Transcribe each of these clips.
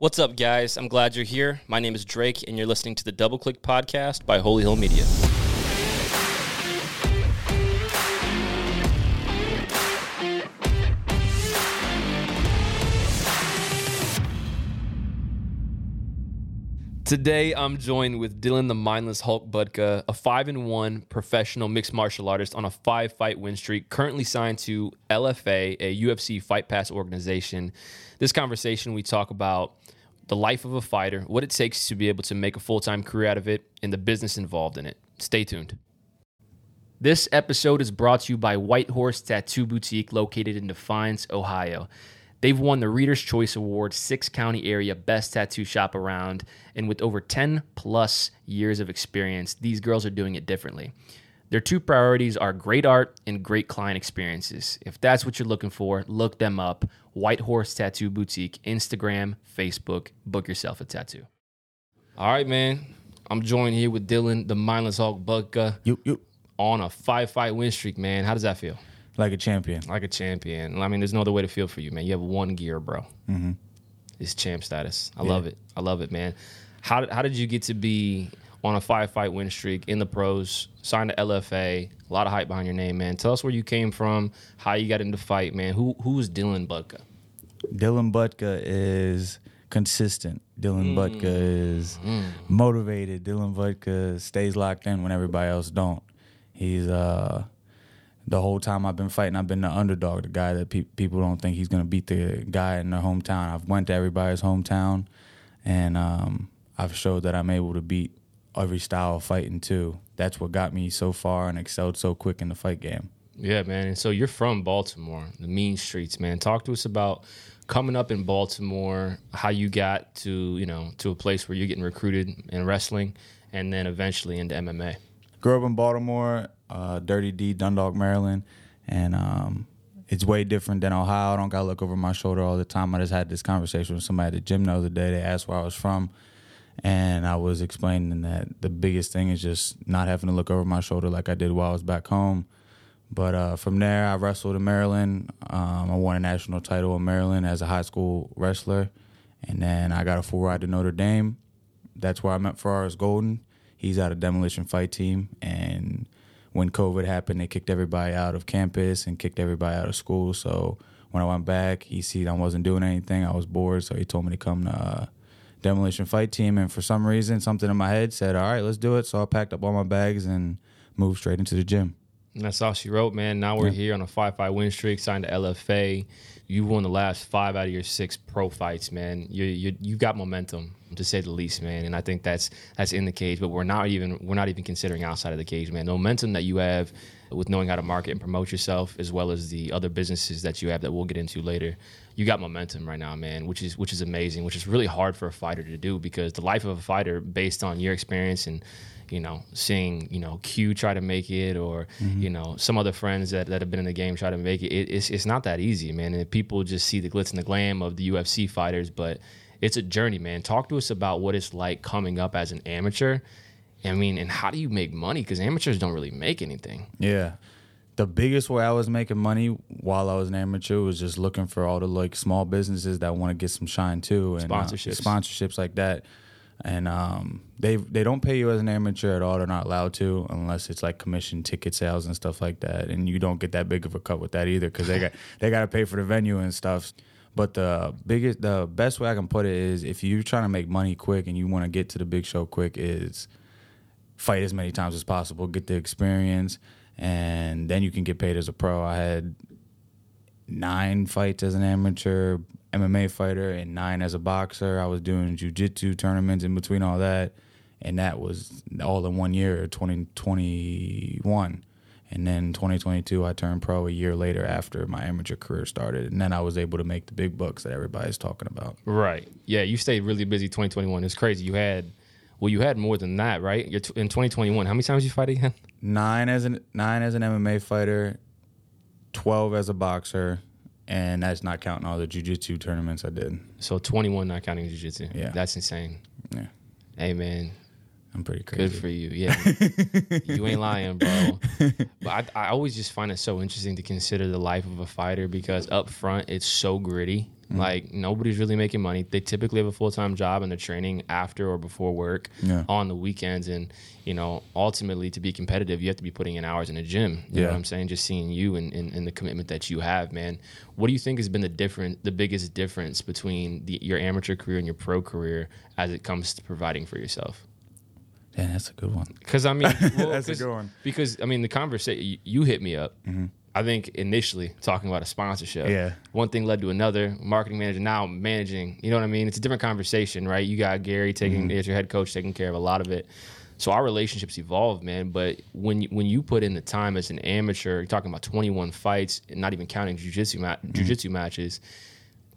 What's up, guys? I'm glad you're here. My name is Drake, and you're listening to the Double Click Podcast by Holy Hill Media. Today, I'm joined with Dylan the Mindless Hulk Budka, a five and one professional mixed martial artist on a five fight win streak, currently signed to LFA, a UFC Fight Pass organization. This conversation, we talk about the life of a fighter, what it takes to be able to make a full time career out of it, and the business involved in it. Stay tuned. This episode is brought to you by White Horse Tattoo Boutique, located in Defiance, Ohio. They've won the Reader's Choice Award, six county area best tattoo shop around, and with over 10 plus years of experience, these girls are doing it differently. Their two priorities are great art and great client experiences. If that's what you're looking for, look them up. White Horse Tattoo Boutique, Instagram, Facebook. Book yourself a tattoo. All right, man. I'm joined here with Dylan, the mindless Hulk Budka, You, you on a five fight win streak, man. How does that feel? Like a champion. Like a champion. I mean, there's no other way to feel for you, man. You have one gear, bro. Mm-hmm. It's champ status. I love it. I love it, man. How did, how did you get to be on a five fight win streak in the pros, signed to LFA, a lot of hype behind your name, man. Tell us where you came from, how you got into fight, man. Who who's Dylan Budka? Dylan Budka is consistent. Dylan Mm. Budka is motivated. Dylan Budka stays locked in when everybody else don't. He's uh the whole time I've been fighting, I've been the underdog, the guy that pe- people don't think he's gonna beat the guy in their hometown. I've went to everybody's hometown, and um, I've showed that I'm able to beat every style of fighting too. That's what got me so far and excelled so quick in the fight game. Yeah, man. And so you're from Baltimore, the mean streets, man. Talk to us about coming up in Baltimore, how you got to, you know, to a place where you're getting recruited in wrestling and then eventually into MMA. grew up in Baltimore, uh, Dirty D, Dundalk, Maryland, and um, it's way different than Ohio. I don't got to look over my shoulder all the time. I just had this conversation with somebody at the gym the other day. They asked where I was from, and I was explaining that the biggest thing is just not having to look over my shoulder like I did while I was back home. But uh, from there, I wrestled in Maryland. Um, I won a national title in Maryland as a high school wrestler, and then I got a full ride to Notre Dame. That's where I met Ferraris Golden. He's out of Demolition Fight Team, and when COVID happened, they kicked everybody out of campus and kicked everybody out of school. So when I went back, he seen I wasn't doing anything. I was bored, so he told me to come to uh, Demolition Fight Team. And for some reason, something in my head said, "All right, let's do it." So I packed up all my bags and moved straight into the gym. And that's all she wrote, man. Now we're here on a five fight win streak, signed to LFA. You won the last five out of your six pro fights, man. You you you got momentum to say the least, man. And I think that's that's in the cage, but we're not even we're not even considering outside of the cage, man. The momentum that you have with knowing how to market and promote yourself, as well as the other businesses that you have that we'll get into later. You got momentum right now, man, which is which is amazing, which is really hard for a fighter to do because the life of a fighter, based on your experience and you know, seeing, you know, Q try to make it or, mm-hmm. you know, some other friends that, that have been in the game try to make it. it it's, it's not that easy, man. And people just see the glitz and the glam of the UFC fighters, but it's a journey, man. Talk to us about what it's like coming up as an amateur. I mean, and how do you make money? Because amateurs don't really make anything. Yeah. The biggest way I was making money while I was an amateur was just looking for all the like small businesses that want to get some shine too and uh, Sponsorships. sponsorships like that. And um, they they don't pay you as an amateur at all. They're not allowed to unless it's like commission ticket sales and stuff like that. And you don't get that big of a cut with that either because they got they got to pay for the venue and stuff. But the biggest, the best way I can put it is if you're trying to make money quick and you want to get to the big show quick is fight as many times as possible, get the experience, and then you can get paid as a pro. I had nine fights as an amateur MMA fighter and nine as a boxer. I was doing jujitsu tournaments in between all that, and that was all in one year, 2021. And then 2022, I turned pro a year later after my amateur career started, and then I was able to make the big bucks that everybody's talking about. Right. Yeah, you stayed really busy 2021. It's crazy. You had, well, you had more than that, right? You're t- in 2021, how many times you fight again? nine as an nine as an MMA fighter, twelve as a boxer, and that's not counting all the jujitsu tournaments I did. So 21, not counting jiu-jitsu. Yeah. That's insane. Yeah, Hey, man. I'm pretty crazy. Good for you. Yeah. you ain't lying, bro. But I, I always just find it so interesting to consider the life of a fighter because up front, it's so gritty. Mm. Like nobody's really making money. They typically have a full time job and they're training after or before work Yeah. on the weekends. And you know, ultimately, to be competitive, you have to be putting in hours in the gym. You know Yeah. what I'm saying? Just seeing you and, and, and the commitment that you have, man. What do you think has been the different, the biggest difference between the, your amateur career and your pro career as it comes to providing for yourself? Yeah, that's a good one. Because I mean, well, That's a 'cause- good one. Because I mean, the conversation you, you hit me up. Mm-hmm. I think initially talking about a sponsorship. Yeah. One thing led to another. Marketing manager now managing. You know what I mean? It's a different conversation, right? You got Gary taking mm-hmm. as your head coach, taking care of a lot of it. So our relationships evolved, man. But when you, when you put in the time as an amateur, you're talking about 21 fights, and not even counting jujitsu ma- mm-hmm. jujitsu matches.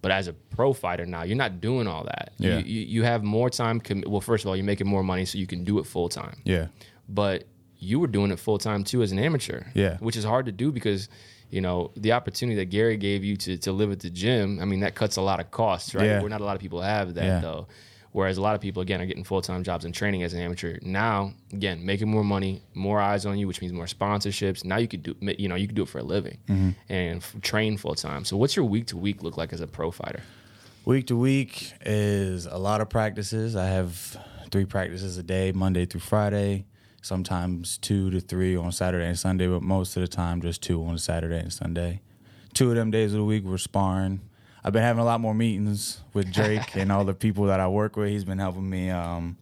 But as a pro fighter now, you're not doing all that. Yeah. You, you, you have more time. well, first of all, you're making more money, so you can do it full time Yeah. but you were doing it full time too as an amateur. Yeah. Which is hard to do because, you know, the opportunity that Gary gave you to, to live at the gym, I mean, that cuts a lot of costs, right? Yeah. Where not a lot of people have that Yeah. though. Whereas a lot of people, again, are getting full time jobs and training as an amateur. Now, again, making more money, more eyes on you, which means more sponsorships. Now you could do, you know, you could do it for a living Mm-hmm. and f- train full time. So, what's your week to week look like as a pro fighter? Week to week is a lot of practices. I have three practices a day, Monday through Friday. Sometimes two to three on Saturday and Sunday, but most of the time just two on Saturday and Sunday. Two of them days of the week we're sparring. I've been having a lot more meetings with Drake and all the people that I work with. He's been helping me. Um,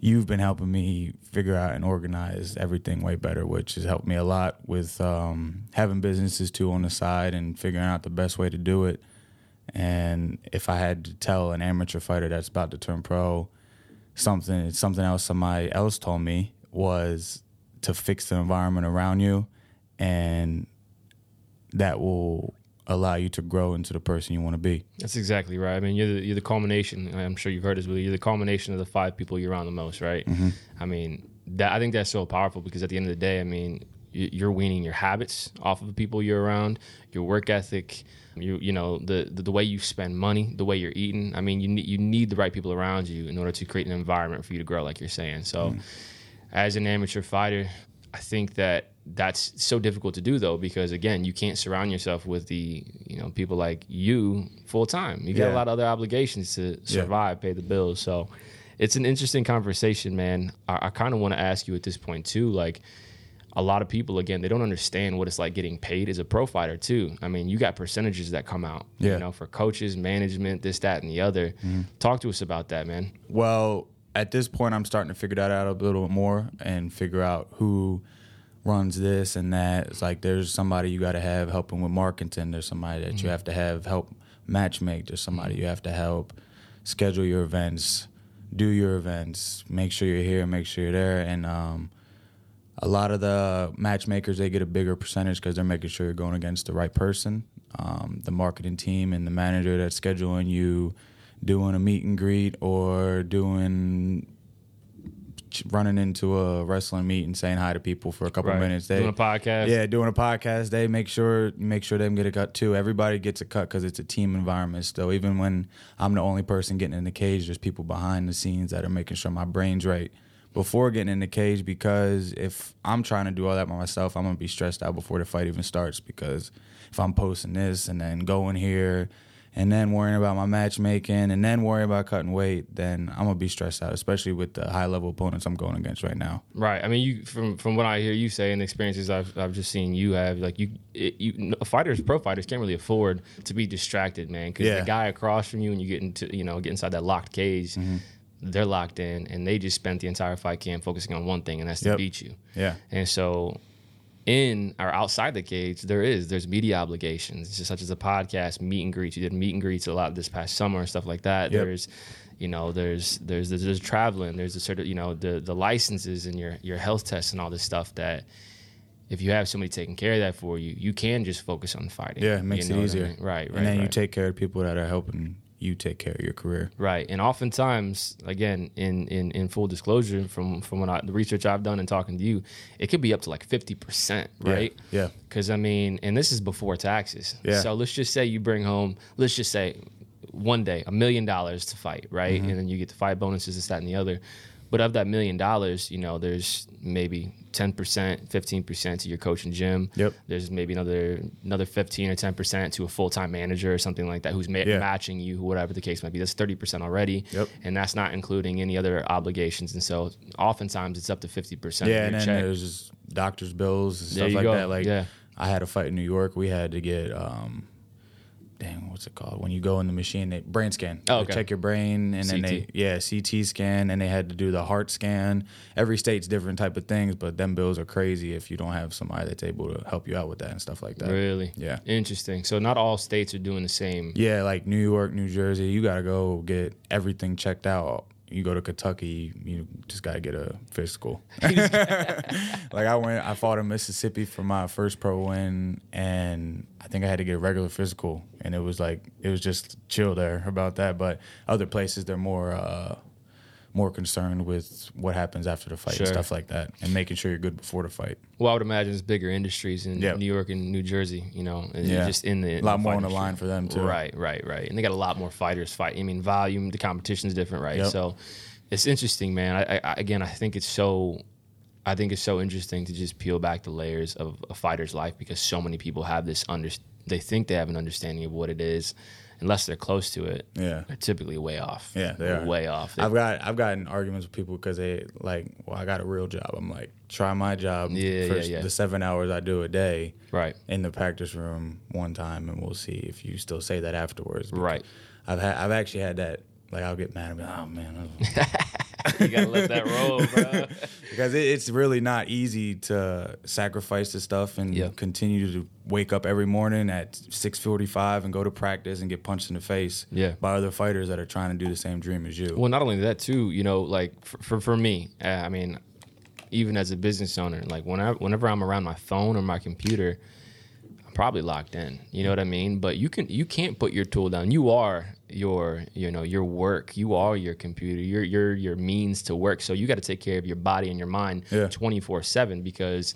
you've been helping me figure out and organize everything way better, which has helped me a lot with um, having businesses too on the side and figuring out the best way to do it. And if I had to tell an amateur fighter that's about to turn pro something, something else somebody else told me was to fix the environment around you, and that will allow you to grow into the person you want to be. That's exactly right. I mean, you're the, you're the culmination. I'm sure you've heard this, but you're the culmination of the five people you're around the most, right? Mm-hmm. I mean, that I think that's so powerful because at the end of the day, I mean, you're weaning your habits off of the people you're around, your work ethic, you you know the, the the way you spend money, the way you're eating. I mean, you need you need the right people around you in order to create an environment for you to grow, like you're saying. So, mm-hmm. as an amateur fighter, I think that that's so difficult to do though because again, you can't surround yourself with the you know people like you full time. You got a lot of other obligations to survive, pay the bills. So, it's an interesting conversation, man. I, I kind of want to ask you at this point too, like. A lot of people, again, they don't understand what it's like getting paid as a pro fighter too. I mean, you got percentages that come out, you know, for coaches, management, this, that, and the other. Mm-hmm. Talk to us about that, man. Well, at this point, I'm starting to figure that out a little bit more and figure out who runs this and that. It's like there's somebody you got to have helping with marketing. There's somebody that you have to have help match make. There's somebody you have to help schedule your events, do your events, make sure you're here, make sure you're there, and um, a lot of the matchmakers they get a bigger percentage because they're making sure you're going against the right person. Um, the marketing team and the manager that's scheduling you doing a meet and greet or doing running into a wrestling meet and saying hi to people for a couple Right. minutes. They, Doing a podcast. yeah, doing a podcast. They make sure make sure them get a cut too. Everybody gets a cut because it's a team environment. So even when I'm the only person getting in the cage, there's people behind the scenes that are making sure my brain's right before getting in the cage. Because if I'm trying to do all that by myself, I'm gonna be stressed out before the fight even starts. Because if I'm posting this and then going here. And then worrying about my matchmaking, and then worrying about cutting weight, then I'm gonna be stressed out, especially with the high level opponents I'm going against right now. Right. I mean, you from from what I hear you say and the experiences I've I've just seen you have, like you, it, you fighters, pro fighters can't really afford to be distracted, man. Because Yeah. the guy across from you, and you get into you know get inside that locked cage, Mm-hmm. they're locked in, and they just spent the entire fight camp focusing on one thing, and that's to Yep. beat you. Yeah. And so, in or outside the cage, there is there's media obligations, just such as a podcast, meet and greets. You did meet and greets a lot this past summer and stuff like that. Yep. There's, you know, there's there's there's, there's traveling. There's the sort of you know the the licenses and your your health tests and all this stuff that. If you have somebody taking care of that for you, you can just focus on fighting. Yeah, it makes You know it what I easier. mean? Right, right. And then you take care of people that are helping you take care of your career. Right, and oftentimes, again, in in, in full disclosure, from from what I, the research I've done and talking to you, it could be up to like fifty percent, right? Yeah. Because I mean, and this is before taxes. Yeah. So let's just say you bring home, let's just say, one day a million dollars to fight, right? Mm-hmm. And then you get the fight bonuses, this, that, and the other. But of that million dollars, you know, there's maybe ten percent, fifteen percent to your coach and gym. Yep. There's maybe another another fifteen or ten percent to a full time manager or something like that who's ma- Yeah. matching you, whatever the case might be. That's thirty percent already. Yep. And that's not including any other obligations. And so oftentimes it's up to fifty percent. Yeah, of and then check. there's doctor's bills and stuff like go. that. Like Yeah. I had a fight in New York. We had to get um dang, what's it called? When you go in the machine, they brain scan. Oh, They okay. check your brain and then they yeah, CT scan and they had to do the heart scan. Every state's different type of things, but them bills are crazy if you don't have somebody that's able to help you out with that and stuff like that. Really? Yeah. Interesting. So not all states are doing the same. Yeah, like New York, New Jersey, you got to go get everything checked out. You go to Kentucky, you just got to get a physical. like I went, I fought in Mississippi for my first pro win, and I think I had to get a regular physical, and it was like it was just chill there about that. But other places, they're more uh, more concerned with what happens after the fight Sure. and stuff like that, and making sure you're good before the fight. Well, I would imagine it's bigger industries in Yeah. New York and New Jersey, you know, and Yeah. just in the A lot in more on the industry. line for them, too. Right, right, right. And they got a lot more fighters fight. I mean, volume, the competition's different, right? Yep. So it's interesting, man. I, I, again, I think it's so, I think it's so interesting to just peel back the layers of a fighter's life because so many people have this under, they think they have an understanding of what it is, unless they're close to it. Yeah. they're typically way off. Yeah, they are way off. They- I've got I've gotten arguments with people because they like, well, I got a real job. I'm like, try my job Yeah, for yeah, yeah. the seven hours I do a day, right, in the practice room one time, and we'll see if you still say that afterwards. Because right. I've had I've actually had that. Like I'll get mad and be like, oh man, you gotta let that roll, bro. because it, it's really not easy to sacrifice the stuff and Yeah. continue to wake up every morning at six forty five and go to practice and get punched in the face Yeah. by other fighters that are trying to do the same dream as you. Well, not only that too, you know, like for for, for me, uh, I mean, even as a business owner, like whenever whenever I'm around my phone or my computer, I'm probably locked in. You know what I mean? But you can you can't put your tool down. You are your you know your work. You are your computer. You're your your means to work. So you got to take care of your body and your mind Yeah. 24 seven because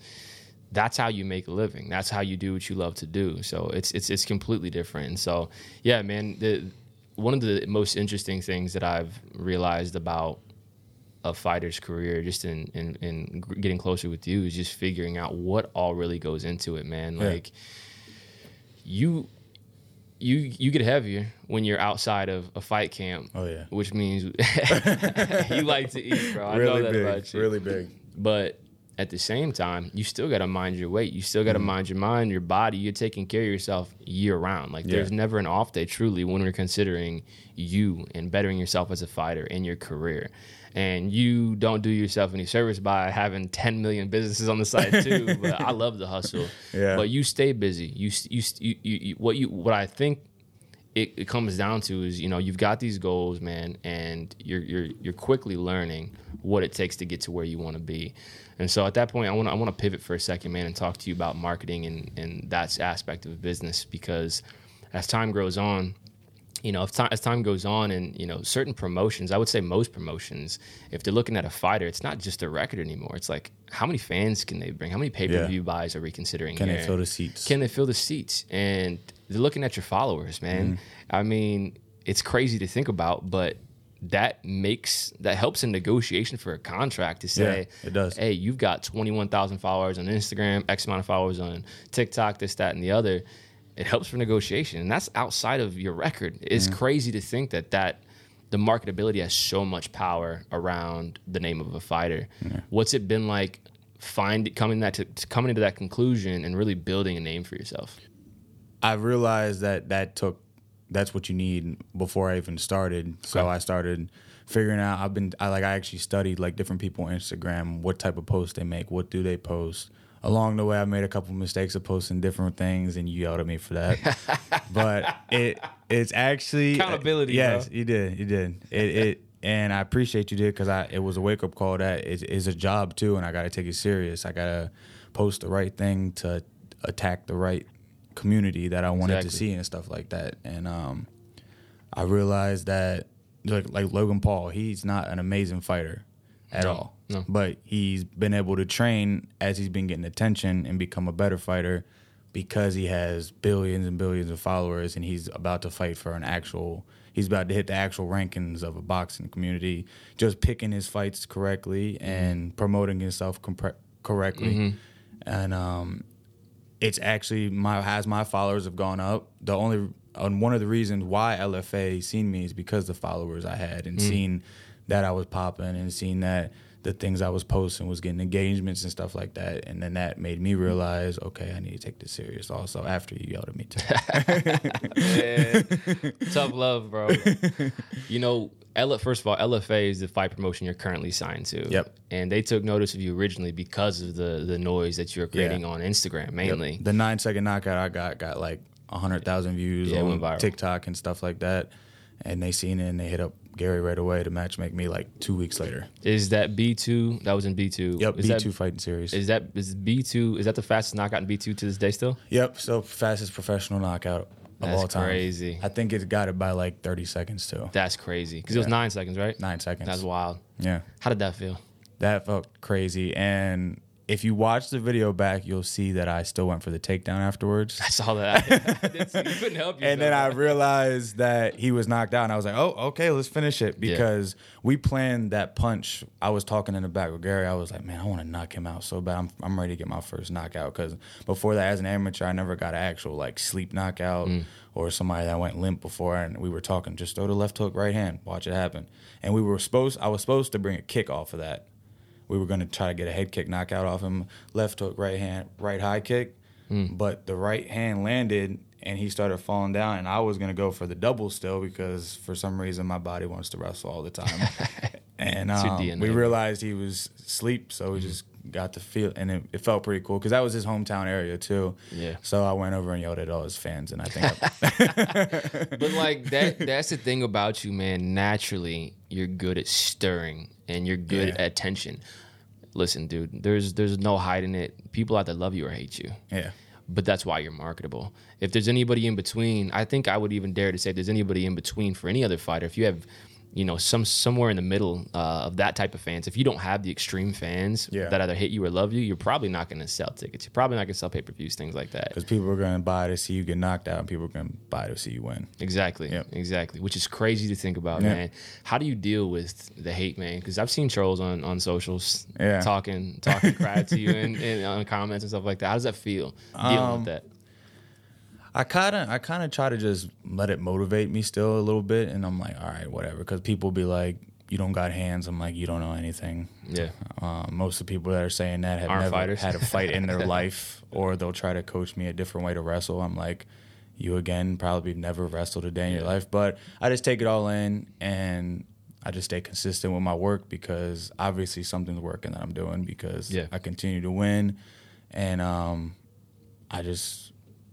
that's how you make a living. That's how you do what you love to do. So it's it's it's completely different. And so yeah, man, the one of the most interesting things that I've realized about a fighter's career, just in in, in getting closer with you, is just figuring out what all really goes into it, man. Yeah. Like you. You you get heavier when you're outside of a fight camp. Oh, yeah. which means you like to eat, bro. I know really that big, about you. really big. But at the same time, you still got to mind your weight. You still got Mm-hmm. to mind your mind, your body. You're taking care of yourself year round. Like there's never an off day truly when we're considering you and bettering yourself as a fighter in your career. And you don't do yourself any service by having 10 million businesses on the side too. but I love the hustle. Yeah. But you stay busy. You, you, you, you, what you what I think it, it comes down to is you know you've got these goals man and you're you're you're quickly learning what it takes to get to where you want to be and so at that point i want i want to pivot for a second man and talk to you about marketing and and that aspect of business because as time grows on you know, if time, as time goes on, and you know, certain promotions, I would say most promotions, if they're looking at a fighter, it's not just a record anymore. It's like how many fans can they bring? How many pay per view buys are we considering? Can they fill the seats? Can they fill the seats? And they're looking at your followers, man. Mm-hmm. I mean, it's crazy to think about, but that makes that helps in negotiation for a contract to say, it does. Hey, you've got twenty one thousand followers on Instagram, X amount of followers on TikTok, this, that, and the other. It helps for negotiation, and that's outside of your record. It's Mm-hmm. crazy to think that that the marketability has so much power around the name of a fighter. What's it been like? Find coming that to, to coming to that conclusion and really building a name for yourself. I realized that that took that's what you need before I even started. So Okay. I started figuring out. I've been I like I actually studied like different people on Instagram, what type of posts they make, what do they post. Along the way, I made a couple mistakes of posting different things, and you yelled at me for that. but it it's actually Accountability, Yes, bro. you did, you did. It it and I appreciate you did because I it was a wake up call that is is a job too, and I got to take it serious. I got to post the right thing to attack the right community that I wanted to see and stuff like that. And um, I realized that like like Logan Paul, he's not an amazing fighter at all. no. But he's been able to train as he's been getting attention and become a better fighter because he has billions and billions of followers and he's about to fight for an actual he's about to hit the actual rankings of a boxing community, just picking his fights correctly and promoting himself compre- correctly. And um, it's actually my as my followers have gone up. The only and one of the reasons why LFA seen me is because the followers I had and seen that I was popping and seeing that the things I was posting was getting engagements and stuff like that. And then that made me realize, okay, I need to take this serious. Also, after you yelled at me too. Tough love, bro. you know, L- first of all, LFA is the fight promotion you're currently signed to. Yep. And they took notice of you originally because of the the noise that you're creating on Instagram mainly. the nine second knockout I got got like hundred thousand views Yeah, on. TikTok and stuff like that. And they seen it and they hit up Gary right away to match make me like two weeks later. Is that B two? That was in B two. Yep, Is B that, two fighting series. Is that is B two? Is that the fastest knockout in B two to this day still? Yep, so fastest professional knockout of That's all time. crazy. I think it got it by like 30 seconds too. That's crazy because it was nine seconds, right? Nine seconds. That's wild. Yeah, How did that feel? that felt crazy. And if you watch the video back, you'll see that I still went for the takedown afterwards. I saw that. I you couldn't help yourself. And then I realized that he was knocked out, and I was like, "Oh, okay, let's finish it." Because we planned that punch. I was talking in the back with Gary. I was like, "Man, I want to knock him out so bad. I'm, I'm ready to get my first knockout." Because before that, as an amateur, I never got an actual like sleep knockout mm. or somebody that went limp before. And we were talking, just throw the left hook, right hand, watch it happen. And we were supposed, I was supposed to bring a kick off of that. We were going to try to get a head kick knockout off him, left hook, right hand, right high kick. But the right hand landed and he started falling down. And I was going to go for the double still because for some reason my body wants to wrestle all the time. and um, we realized he was asleep. So we just got to feel, and it, it felt pretty cool because that was his hometown area too. Yeah. So I went over and yelled at all his fans. And I think I, But like that that's the thing about you, man. Naturally, you're good at stirring and you're good Yeah. at tension. Listen, dude, there's there's no hiding it. People either love you or hate you. yeah. But that's why you're marketable. If there's anybody in between, I think I would even dare to say if there's anybody in between for any other fighter, if you have you know, some somewhere in the middle uh, of that type of fans. If you don't have the extreme fans Yeah. that either hate you or love you, you're probably not going to sell tickets. You're probably not going to sell pay per views, things like that. Because people are going to buy to see you get knocked out, and people are going to buy to see you win. Exactly. Yep. Exactly. Which is crazy to think about, Yeah. man. How do you deal with the hate, man? Because I've seen trolls on, on socials Yeah. talking talking crap to you and, and on comments and stuff like that. How does that feel dealing Um, with that? I kind of, I kind of try to just let it motivate me still a little bit, and I'm like, all right, whatever. Because people be like, you don't got hands. I'm like, you don't know anything. Yeah. Um, most of the people that are saying that have Aren't never fighters. had a fight in their life, or they'll try to coach me a different way to wrestle. I'm like, you again probably never wrestled a day in your life, but I just take it all in and I just stay consistent with my work because obviously something's working that I'm doing because Yeah. I continue to win, and um, I just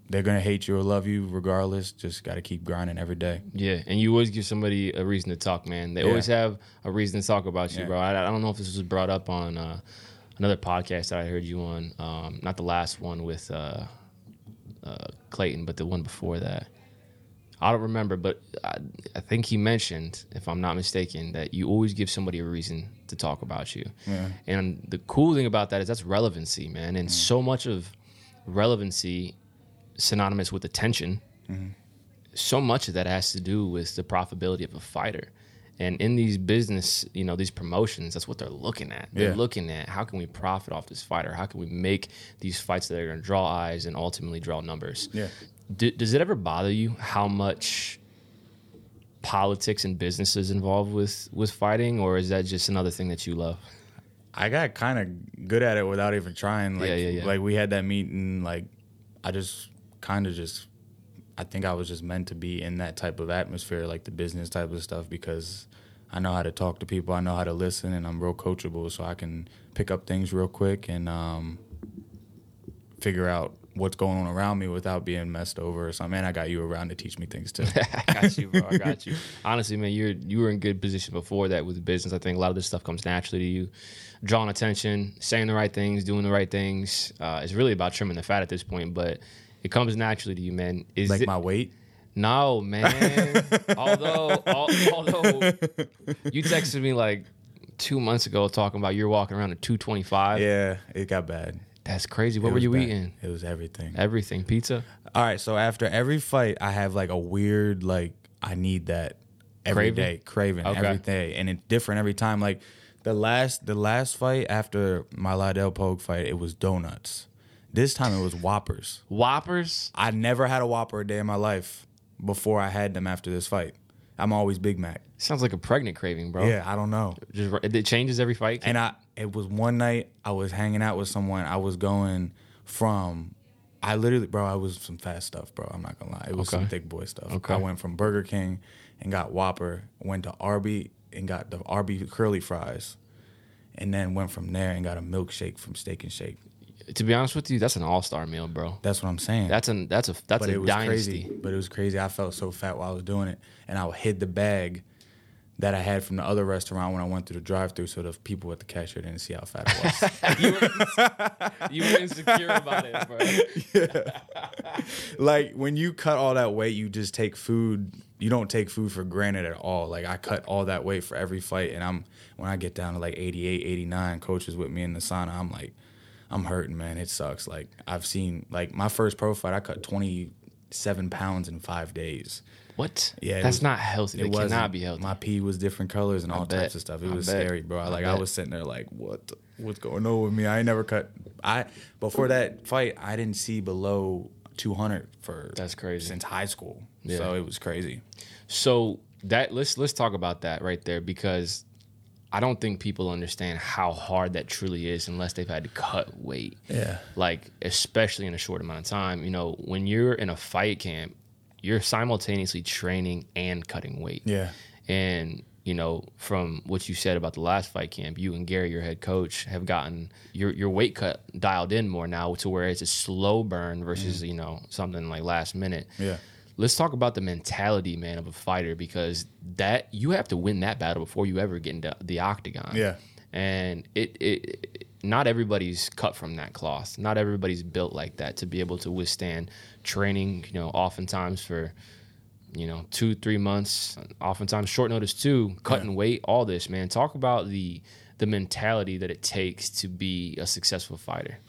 they're gonna hate you or love you regardless. Just got to keep grinding every day. Yeah, and you always give somebody a reason to talk, man. They Yeah. always have a reason to talk about you, Yeah. bro. I, I don't know if this was brought up on uh, another podcast that I heard you on. Um, not the last one with uh, uh, Clayton, but the one before that. I don't remember, but I, I think he mentioned, if I'm not mistaken, that you always give somebody a reason to talk about you. Yeah. And the cool thing about that is that's relevancy, man. Mm. And so much of relevancy synonymous with attention Mm-hmm. so much of that has to do with the profitability of a fighter. And in these business, you know, these promotions, that's what they're looking at. They're Yeah. looking at how can we profit off this fighter? How can we make these fights that are going to draw eyes and ultimately draw numbers? Yeah. D- does it ever bother you how much politics and business is involved with with fighting, or is that just another thing that you love? I got kind of good at it without even trying. Like, Yeah, yeah, yeah. like we had that meeting. Like, I just kind of just, I think I was just meant to be in that type of atmosphere, like the business type of stuff, because I know how to talk to people. I know how to listen, and I'm real coachable, so I can pick up things real quick and um, figure out what's going on around me without being messed over something. Man, I got you around to teach me things too. I got you, bro. I got you. Honestly, man, you're you were in good position before that with business. I think a lot of this stuff comes naturally to you, drawing attention, saying the right things, doing the right things. Uh, it's really about trimming the fat at this point, but it comes naturally to you, man. Is like it, my weight. no, man. although, al- although you texted me like two months ago talking about you're walking around at 225. Yeah, it got bad. That's crazy. What It were you bad. eating? It was everything. Everything. Pizza. All right, so after every fight, I have like a weird like I need that. every Craving? day, craving Okay. every day, and it's different every time. Like the last the last fight after my Lydell Pogue fight, it was donuts. This time it was Whoppers. Whoppers. I never had a Whopper a day in my life before I had them after this fight. I'm always Big Mac. Sounds like a pregnant craving, bro. Yeah, I don't know. Just it changes every fight. And I it was one night I was hanging out with someone. I was going from I literally bro, I was some fast stuff, bro. I'm not gonna lie. It was some thick boy stuff. Okay. I went from Burger King and got Whopper, went to Arby and got the Arby curly fries. And then went from there and got a milkshake from Steak and Shake. To be honest with you, that's an all star meal, bro. That's what I'm saying. That's an that's a that's but a it was dynasty. crazy. But it was crazy. I felt so fat while I was doing it, and I hid the bag that I had from the other restaurant when I went through the drive-through, so the people at the cashier didn't see how fat I was. you, were, you were insecure about it, bro. Yeah. like when you cut all that weight, you just take food. You don't take food for granted at all. Like I cut all that weight for every fight, and I'm when I get down to like 88, 89, coaches with me in the sauna, I'm like, I'm hurting, man. It sucks. Like I've seen like my first pro fight, I cut 27 pounds in five days. What? Yeah, that's was- not healthy. It, wasn't- cannot be healthy. My pee was different colors and all bet. types of stuff. It I was bet. scary, bro. I Like I, bet. was sitting there like, what? the- What's going on with me? I ain't never cut. I before that fight, I didn't see below 200 for That's crazy. since high school. Yeah. So it was crazy. So that let's let's talk about that right there because I don't think people understand how hard that truly is unless they've had to cut weight. Yeah. Like especially in a short amount of time. You know, when you're in a fight camp, you're simultaneously training and cutting weight. Yeah. And you know, from what you said about the last fight camp, you and Gary, your head coach, have gotten your your weight cut dialed in more now to where it's a slow burn versus mm. you know something like last minute. Yeah. Let's talk about the mentality, man, of a fighter because that you have to win that battle before you ever get into the octagon. Yeah. and it, it, not everybody's cut from that cloth. Not everybody's built like that to be able to withstand training. You know, oftentimes for you know two three months, oftentimes short notice too, cutting weight, all this, man. Talk about the the mentality that it takes to be a successful fighter.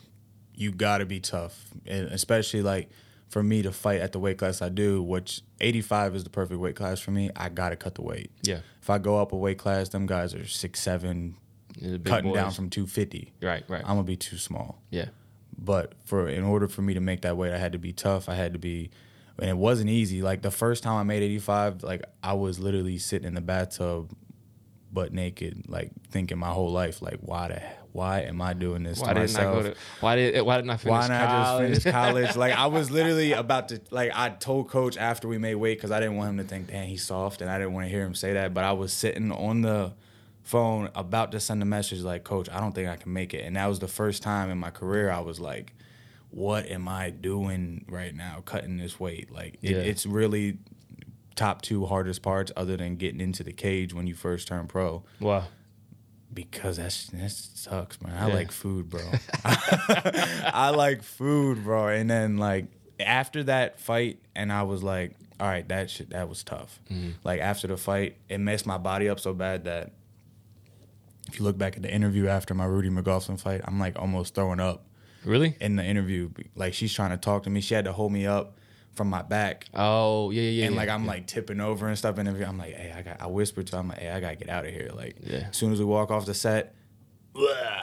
You got to be tough, and especially like for me to fight at the weight class I do, which 85 is the perfect weight class for me. I got to cut the weight. Yeah. If I go up a weight class, them guys are six seven, cutting down from 250. right, right, I'm gonna be too small. yeah, but for in order for me to make that weight, I had to be tough. I had to be, and it wasn't easy. Like the first time I made 85, like I was literally sitting in the bathtub, butt naked, like thinking my whole life, like why the why am I doing this Why to didn't myself? I go to? Why did why didn't I finish why not college? just finish college? like I was literally about to like I told coach after we made weight because I didn't want him to think, damn, he's soft, and I didn't want to hear him say that. But I was sitting on the phone about to send a message like, coach, I don't think I can make it, and that was the first time in my career I was like, what am I doing right now, cutting this weight? Like it, Yeah. it's really top two hardest parts other than getting into the cage when you first turn pro Wow. Because that's that sucks, man. I Yeah. like food, bro. I like food, bro. And then like after that fight, and I was like, all right, that shit that was tough. Mm-hmm. Like after the fight, it messed my body up so bad that if you look back at the interview after my Rudy McGoffin fight, I'm like almost throwing up Really? in the interview. Like she's trying to talk to me. She had to hold me up from my back. Oh yeah, yeah, yeah. And yeah, like I'm yeah. like tipping over and stuff, and I'm like, "Hey, I got." I whispered to her, "I'm like, hey, I gotta get out of here." Like, Yeah. as soon as we walk off the set,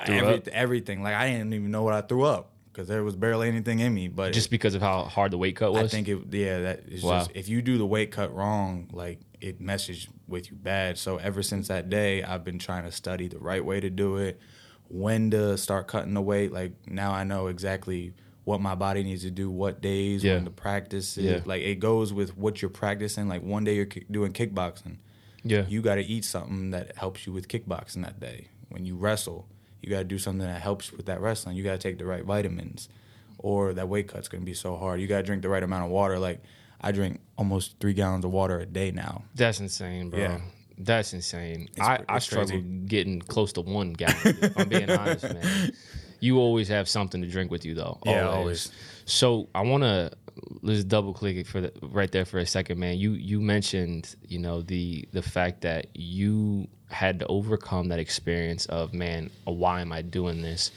every, everything. Like I didn't even know what I threw up because there was barely anything in me. But just because of how hard the weight cut was. I think it, yeah, that is Wow. just if you do the weight cut wrong, like it messes with you bad. So ever since that day, I've been trying to study the right way to do it, when to start cutting the weight. Like now I know exactly what my body needs to do, what days, Yeah. when the practice is. Yeah. Like it goes with what you're practicing. Like one day you're ki- doing kickboxing, yeah. you got to eat something that helps you with kickboxing that day. When you wrestle, you got to do something that helps with that wrestling. You got to take the right vitamins, or that weight cut's gonna be so hard. You got to drink the right amount of water. Like I drink almost three gallons of water a day now. That's insane, bro. Yeah. That's insane. I, pre- I struggle getting close to one gallon. if I'm being honest, man. You always have something to drink with you, though. Yeah, always. So I want to let's double click it for the, right there for a second, man. You you mentioned you know the the fact that you had to overcome that experience of man, why am I doing this?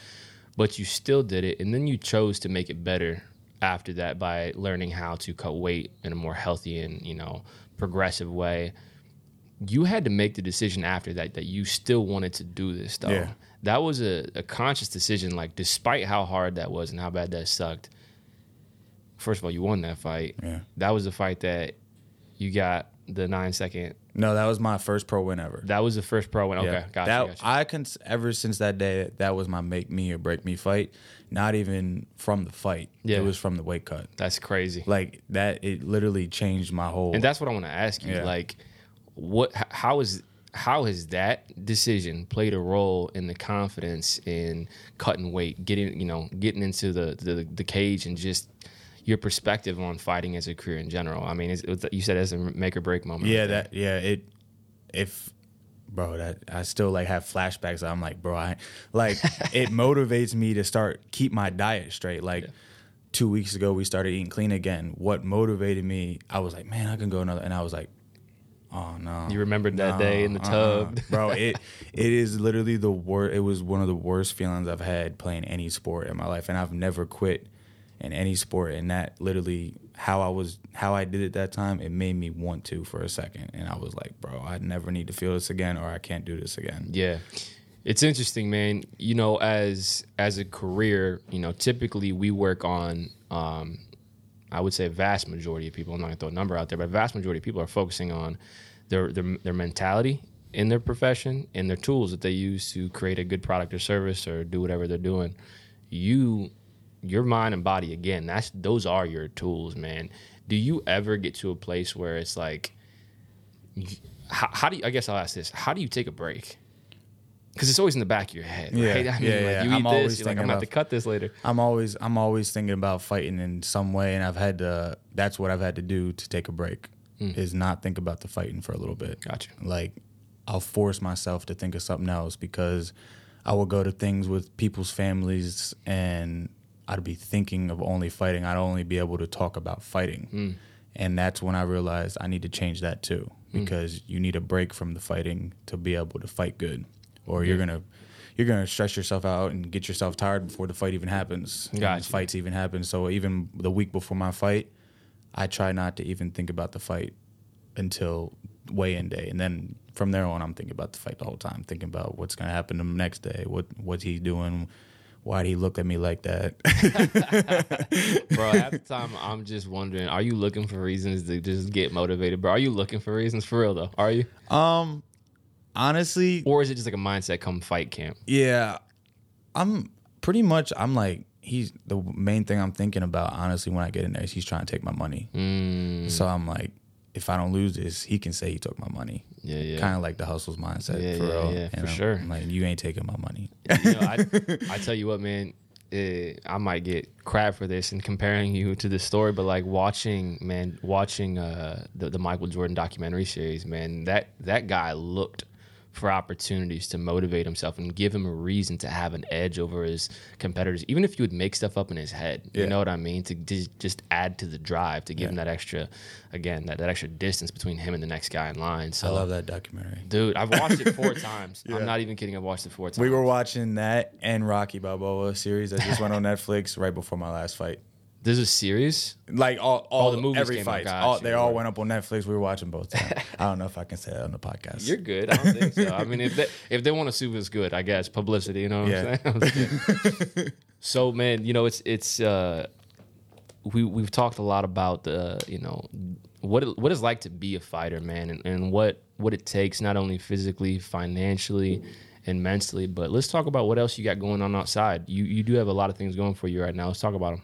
But you still did it, and then you chose to make it better after that by learning how to cut weight in a more healthy and you know progressive way you had to make the decision after that that you still wanted to do this though. Yeah. That was a, a conscious decision, like despite how hard that was and how bad that sucked. First of all, you won that fight. Yeah. That was the fight that you got the nine second. No, that was my first pro win ever. That was the first pro win. Okay, Yeah. gotcha. that gotcha. I can ever since that day that was my make me or break me fight. Not even from the fight. Yeah. It was from the weight cut. That's crazy. Like that, it literally changed my whole. And that's what I want to ask you. Yeah. Like, what? How is how has that decision played a role in the confidence in cutting weight, getting you know, getting into the the, the cage, and just your perspective on fighting as a career in general? I mean, you said as a make or break moment. yeah, right that yeah. It if bro, that I still like have flashbacks. I'm like, bro, I like it motivates me to start keep my diet straight. Like. Yeah. Two weeks ago, we started eating clean again. What motivated me? I was like, man, I can go another. And I was like, oh no. You remembered that day in the uh-uh. tub. bro. It it is literally the worst. It was one of the worst feelings I've had playing any sport in my life, and I've never quit in any sport. And that literally how I was, how I did it that time, it made me want to for a second, and I was like, bro, I never need to feel this again, or I can't do this again. Yeah. It's interesting, man. You know, as as a career, you know, typically we work on um I would say a vast majority of people, I'm not gonna throw a number out there, but a vast majority of people are focusing on their their their mentality in their profession and their tools that they use to create a good product or service or do whatever they're doing. You your mind and body again, that's those are your tools, man. Do you ever get to a place where it's like how, how do you, I guess I'll ask this. How do you take a break? Because it's always in the back of your head. Yeah. I mean, yeah, like yeah. you eat I'm this, always you're like, I'm thinking gonna have to cut this later. I'm always I'm always thinking about fighting in some way, and I've had to. That's what I've had to do to take a break. Mm. Is not think about the fighting for a little bit. Gotcha. Like I'll force myself to think of something else because I will go to things with people's families, and I'd be thinking of only fighting. I'd only be able to talk about fighting, mm. and that's when I realized I need to change that too mm. because you need a break from the fighting to be able to fight good, or you're gonna. You're gonna stress yourself out and get yourself tired before the fight even happens. Gotcha. fights even happen. So even the week before my fight, I try not to even think about the fight until weigh-in day, and then from there on, I'm thinking about the fight the whole time, thinking about what's gonna happen the next day, what what's he doing, why would he look at me like that. Bro, half the time I'm just wondering, are you looking for reasons to just get motivated, bro? Are you looking for reasons for real though? Are you? um, honestly, Or is it just like a mindset come fight camp? yeah, I'm pretty much. I'm like he's the main thing I'm thinking about. Honestly, when I get in there, is he's trying to take my money. Mm, So I'm like, if I don't lose this, he can say he took my money. yeah, yeah. Kind of like the hustle's mindset Yeah, for yeah, real. yeah, And for I'm- sure. I'm like you ain't taking my money. you know, I, I tell you what, man, eh, I might get crap for this and comparing you to the story, but like watching, man, watching uh, the, the Michael Jordan documentary series, man, that that guy looked for opportunities to motivate himself and give him a reason to have an edge over his competitors, even if you would make stuff up in his head. You Yeah. know what I mean? To just, just add to the drive to give him that extra, again, that, that extra distance between him and the next guy in line. So, I love that documentary. dude, I've watched it four times. Yeah. I'm not even kidding. I've watched it four times. We were watching that and Rocky Balboa series that just went on Netflix right before my last fight. There's a series. Like all, all the movies every fight, all, they all went up on Netflix. We were watching both. Times. I don't know if I can say that on the podcast. You're good. I don't think so. I mean, if they if they want to sue us, good. I guess publicity. You know what Yeah. I'm saying? so, man, you know, it's it's uh, we we've talked a lot about the you know what it, what it's like to be a fighter, man, and, and what what it takes not only physically, financially, and mentally, but let's talk about what else you got going on outside. You you do have a lot of things going for you right now. Let's talk about them.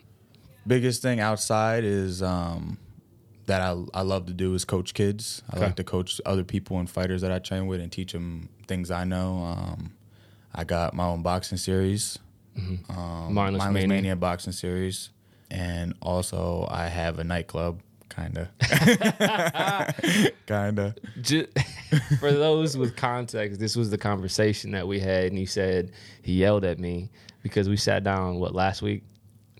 Biggest thing outside is um, that I, I love to do is coach kids. I Okay. like to coach other people and fighters that I train with and teach them things I know. Um, I got my own boxing series, um, Mindless Mindless Mania. Mania. boxing series, and also I have a nightclub, kinda, kinda. For those with context, this was the conversation that we had, and he said he yelled at me because we sat down what last week,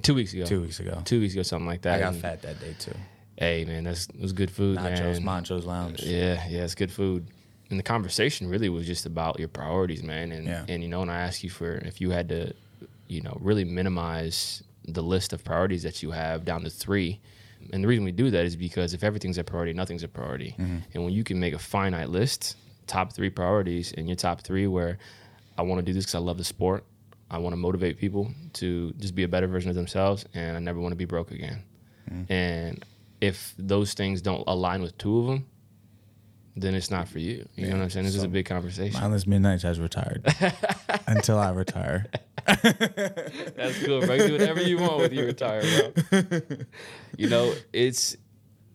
two weeks ago, Two weeks ago, two weeks ago, something like that. I got And, fat that day too. Hey man, that's it was good food, Nachos, man. Moncho's Lounge. Yeah, yeah, it's good food. And the conversation really was just about your priorities, man. And Yeah. and you know, and I asked you for if you had to, you know, really minimize the list of priorities that you have down to three, and the reason we do that is because if everything's a priority, nothing's a priority. Mm-hmm. And when you can make a finite list, top three priorities, and your top three where I want to do this because I love the sport, I want to motivate people to just be a better version of themselves, and I never want to be broke again. Mm. And if those things don't align with two of them, then it's not for you. You know what I'm saying? This is a big conversation. Mindless Midnights has retired until I retire. That's cool, bro. You do whatever you want with your retire, bro. You know, it's.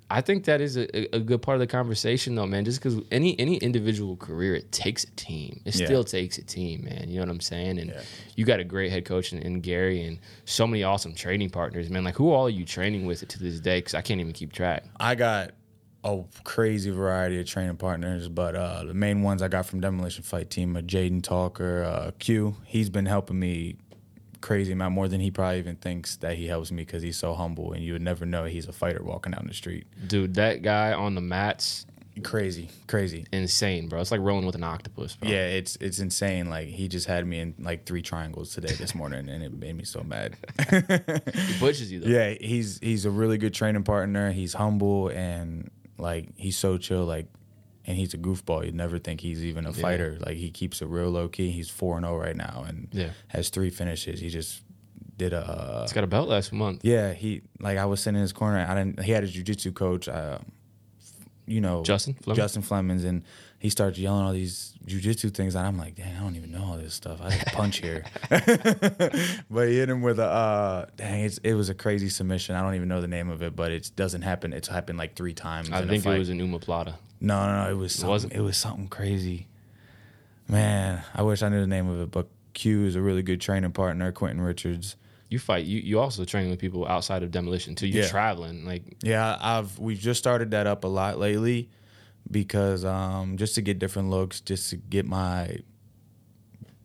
I think that is a, a good part of the conversation, though, man. Just because any any individual career, it takes a team. It Yeah. still takes a team, man. You know what I'm saying? And Yeah. you got a great head coach in, in Gary, and so many awesome training partners, man. Like, who all are you training with to this day? Because I can't even keep track. I got a crazy variety of training partners, but uh, the main ones I got from Demolition Fight Team are Jaden Talker, uh, Q. He's been helping me crazy amount more than he probably even thinks that he helps me because he's so humble and you would never know he's a fighter walking down the street. Dude, that guy on the mats, Crazy, crazy. insane, bro. It's like rolling with an octopus, bro. Yeah, it's it's insane. Like he just had me in like three triangles today this morning, and it made me so mad. He pushes you, though. Yeah, he's he's a really good training partner. He's humble and like he's so chill. Like, and he's a goofball. You'd never think he's even a fighter. Like he keeps it real low key. He's four and zero right now, and Yeah. has three finishes. He just did a. Uh, He's got a belt last month. yeah, he like I was sitting in his corner. I didn't. He had a jujitsu coach. Uh, you know, Justin Fleming? Justin Flemings, and he starts yelling all these jujitsu things, and I'm like, dang, I don't even know all this stuff. I just punch here. but he hit him with a uh, dang. It's, it was a crazy submission. I don't even know the name of it, but it doesn't happen. It's happened like three times. I think it was an Omoplata. No, no, no. It was something, wasn't? it was something crazy. Man, I wish I knew the name of it. But Q is a really good training partner. Quentin Richards. You fight. You you also train with people outside of demolition too. You're Yeah. traveling. Like Yeah, I've we've just started that up a lot lately because um, just to get different looks, just to get my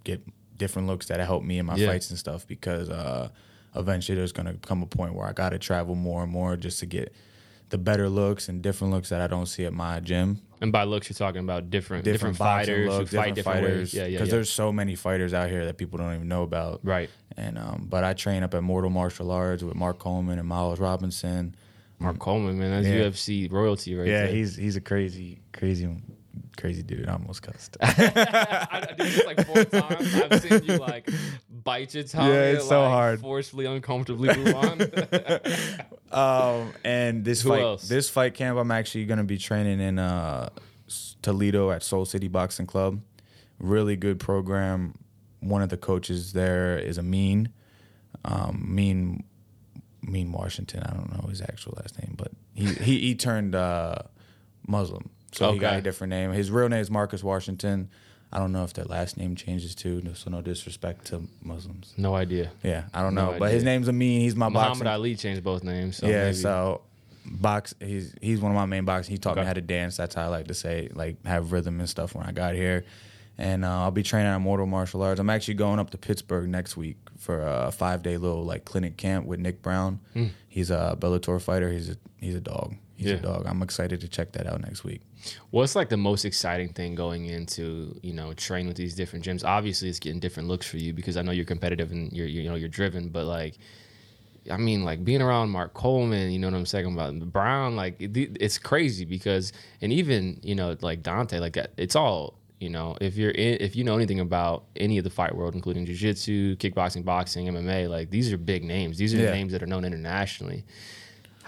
get different looks that help me in my Yeah. fights and stuff. Because uh, eventually there's gonna come a point where I got to travel more and more just to get the better looks and different looks that I don't see at my gym. and by looks, you're talking about different different, boxing fighters looks, fight different ways. Yeah, yeah. Because yeah. there's so many fighters out here that people don't even know about. right. And um, but I train up at Mortal Martial Arts with Mark Coleman and Miles Robinson. Mark Coleman, man, that's Yeah. UFC royalty right Yeah, there. Yeah, he's he's a crazy, crazy, crazy dude. I almost cussed. I, I did this like four times. I've seen you like bite your tongue. Yeah, it's and, so like, hard. Forcefully, uncomfortably move on. um, and this Who fight, else? this fight camp, I'm actually gonna be training in uh, Toledo at Soul City Boxing Club. Really good program. One of the coaches there is a mean, um, mean, mean Washington. I don't know his actual last name, but he he, he turned uh, Muslim, so he got a different name. His real name is Marcus Washington. I don't know if their last name changes too, so no disrespect to Muslims. no idea. Yeah, I don't No know, but his idea. name's Amin. He's my Muhammad boxing. Ali changed both names. So yeah, maybe. so box. He's he's one of my main boxing. He taught me how to dance. That's how I like to say like have rhythm and stuff when I got here. And uh, I'll be training at Mortal Martial Arts. I'm actually going up to Pittsburgh next week for a five day little like clinic camp with Nick Brown. Hmm. He's a Bellator fighter. He's a he's a dog. He's Yeah. a dog. I'm excited to check that out next week. What's like the most exciting thing going into you know train with these different gyms? Obviously, it's getting different looks for you because I know you're competitive and you're you know you're driven, but like. I mean, like being around Mark Coleman, you know what I'm saying about Brown, like it, it's crazy because, and even you know, like Dante, like that, it's all you know. If you're in, if you know anything about any of the fight world, including jiu-jitsu, kickboxing, boxing, MMA, like these are big names. These are Yeah. names that are known internationally.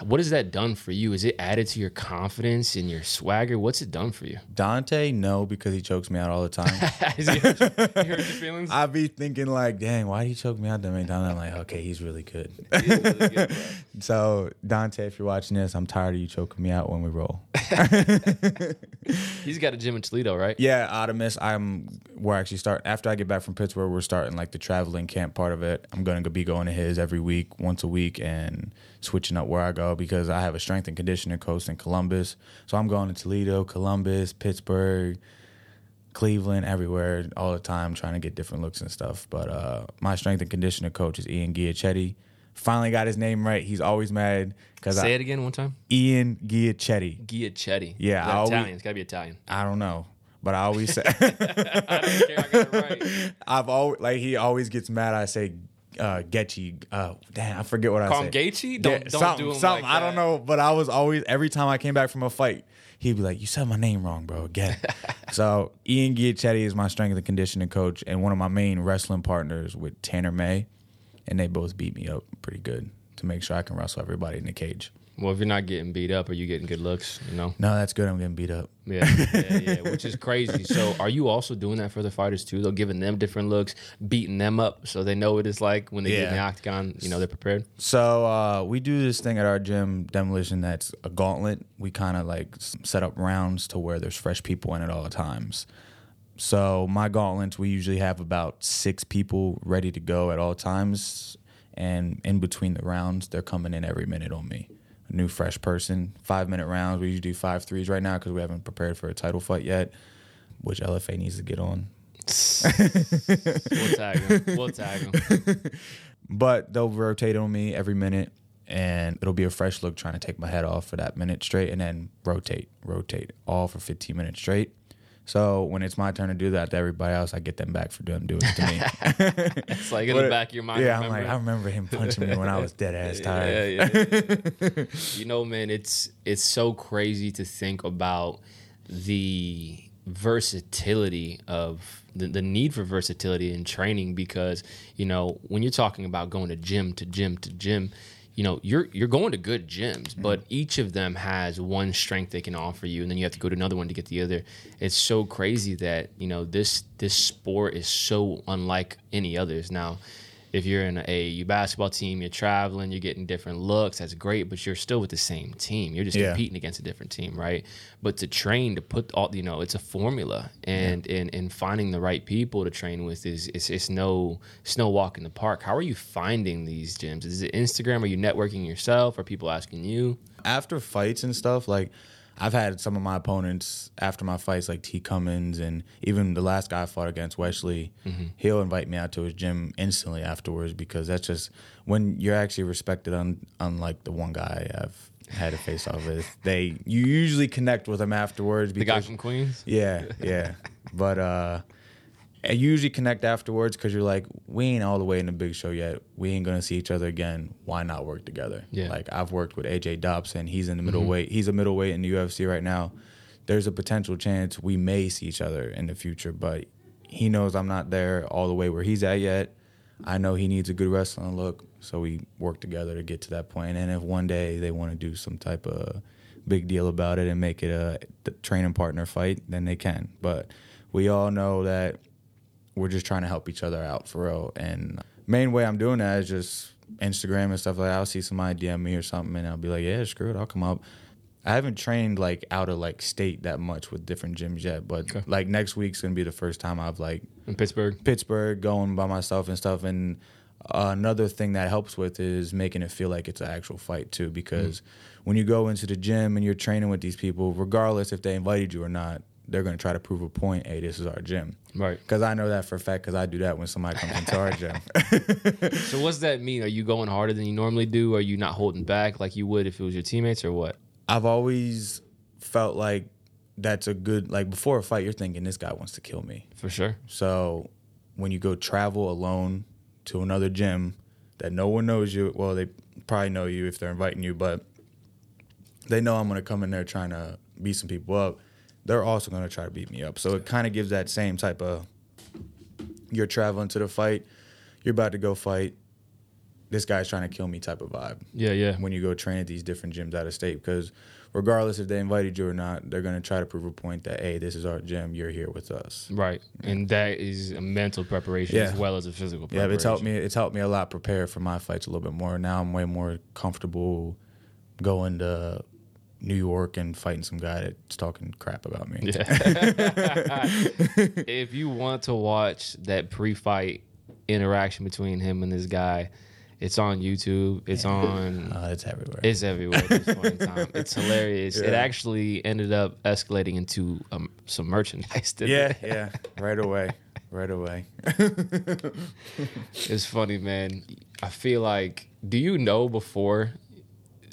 What has that done for you? Is it added to your confidence and your swagger? What's it done for you? Dante, no, because he chokes me out all the time. Has he hurt you- hurt your feelings? I be thinking like, dang, why did he choke me out that many times? I'm like, okay, he's really good. He really good. So Dante, if you're watching this, I'm tired of you choking me out when we roll. He's got a gym in Toledo, right? Yeah, Artemis. I'm. We're actually start after I get back from Pittsburgh. We're starting like the traveling camp part of it. I'm gonna be going to his every week, once a week, and switching up where I go because I have a strength and conditioning coach in Columbus. So I'm going to Toledo, Columbus, Pittsburgh, Cleveland, everywhere, all the time, trying to get different looks and stuff. But uh, my strength and conditioning coach is Ian Giachetti. Finally got his name right. He's always mad because Say it again one time. Ian Giachetti. Giachetti. Yeah, I always- Italian. It's got to be Italian. I don't know, but I always say. I don't care. I got it right. I've always like he always gets mad. I say uh, Getchy. Uh, damn, I forget what Call I said. Gaethje? Don't- don't something, do him something. like I don't know, but I was always every time I came back from a fight, he'd be like, "You said my name wrong, bro." Again. so Ian Giachetti is my strength and conditioning coach, and one of my main wrestling partners with Tanner May, and they both beat me up pretty good to make sure I can wrestle everybody in the cage. Well, if you're not getting beat up, are you getting good looks? You know. No, that's good. I'm getting beat up. Yeah, yeah, yeah, which is crazy. So, are you also doing that for the fighters too? Though, giving them different looks, beating them up, so they know what it's like when they get in the octagon. You know, they're prepared. So uh, we do this thing at our gym, demolition. That's a gauntlet. We kind of like set up rounds to where there's fresh people in at all times. So my gauntlets, we usually have about six people ready to go at all times, and in between the rounds, they're coming in every minute on me. A new fresh person, five minute rounds. We usually do five threes right now because we haven't prepared for a title fight yet, which LFA needs to get on. We'll tag them. We'll tag them. but they'll rotate on me every minute and it'll be a fresh look trying to take my head off for that minute straight and then rotate rotate all for 15 minutes straight so when it's my turn to do that to everybody else i get them back for doing doing it to me It's like in the back of your mind. yeah i'm like i remember him punching me when i was dead ass Yeah, tired yeah, yeah. you know, man, it's it's so crazy to think about the versatility of the, the need for versatility in training because you know when you're talking about going to gym to gym to gym you know you're you're going to good gyms mm-hmm. but each of them has one strength they can offer you and then you have to go to another one to get the other. It's so crazy that you know this this sport is so unlike any others. Now if you're in a you basketball team, you're traveling, you're getting different looks. That's great, but you're still with the same team. You're just Yeah. competing against a different team, right? But to train, to put all, you know, it's a formula, and and and finding the right people to train with is it's, it's no it's no walk in the park. How are you finding these gyms? Is it Instagram? Are you networking yourself? Are people asking you? after fights and stuff, like I've had some of my opponents after my fights, like T. Cummins, and even the last guy I fought against, Wesley, he'll invite me out to his gym instantly afterwards because that's just when you're actually respected, un, unlike the one guy I've had a face off with. They you usually connect with them afterwards The guy because from Queens. yeah, yeah. But uh I usually connect afterwards because you're like, we ain't all the way in the big show yet. We ain't gonna see each other again. Why not work together? Yeah. Like I've worked with AJ Dobson. He's in the middleweight. Mm-hmm. He's a middleweight in the UFC right now. There's a potential chance we may see each other in the future, but he knows I'm not there all the way where he's at yet. I know he needs a good wrestling look, so we work together to get to that point. And if one day they want to do some type of big deal about it and make it a training partner fight, then they can. But we all know that we're just trying to help each other out for real. And main way I'm doing that is just Instagram and stuff like that. I'll see somebody DM me or something and I'll be like, yeah, screw it, I'll come up. I haven't trained like out of like state that much with different gyms yet, but Okay. like next week's gonna be the first time I've like In Pittsburgh. Pittsburgh going by myself and stuff. And uh, another thing that helps with is making it feel like it's an actual fight too. Because when you go into the gym and you're training with these people, regardless if they invited you or not, they're going to try to prove a point. Hey, this is our gym. Right. Because I know that for a fact. Because I do that when somebody comes into our gym. So what's that mean? Are you going harder than you normally do? Are you not holding back like you would if it was your teammates or what? I've always felt like that's a good like before a fight. You're thinking this guy wants to kill me. For sure. So when you go travel alone to another gym that no one knows you, well, they probably know you if they're inviting you, but they know I'm going to come in there trying to beat some people up. They're also going to try to beat me up. So it kind of gives that same type of you're traveling to the fight, you're about to go fight. This guy's trying to kill me type of vibe Yeah, yeah. when you go train at these different gyms out of state because regardless if they invited you or not, they're going to try to prove a point that hey, this is our gym, you're here with us. Right. And that is a mental preparation Yeah. as well as a physical Yeah, it's helped me. It's helped me a lot prepare for my fights a little bit more. Now I'm way more comfortable going to New York and fighting some guy that's talking crap about me. Yeah. if you want to watch that pre-fight interaction between him and this guy, it's on YouTube. It's on. Uh, it's everywhere. It's everywhere at this point in time. It's hilarious. It actually ended up escalating into um, some merchandise. didn't yeah, it? yeah, right away, right away. It's funny, man. I feel like, do you know before?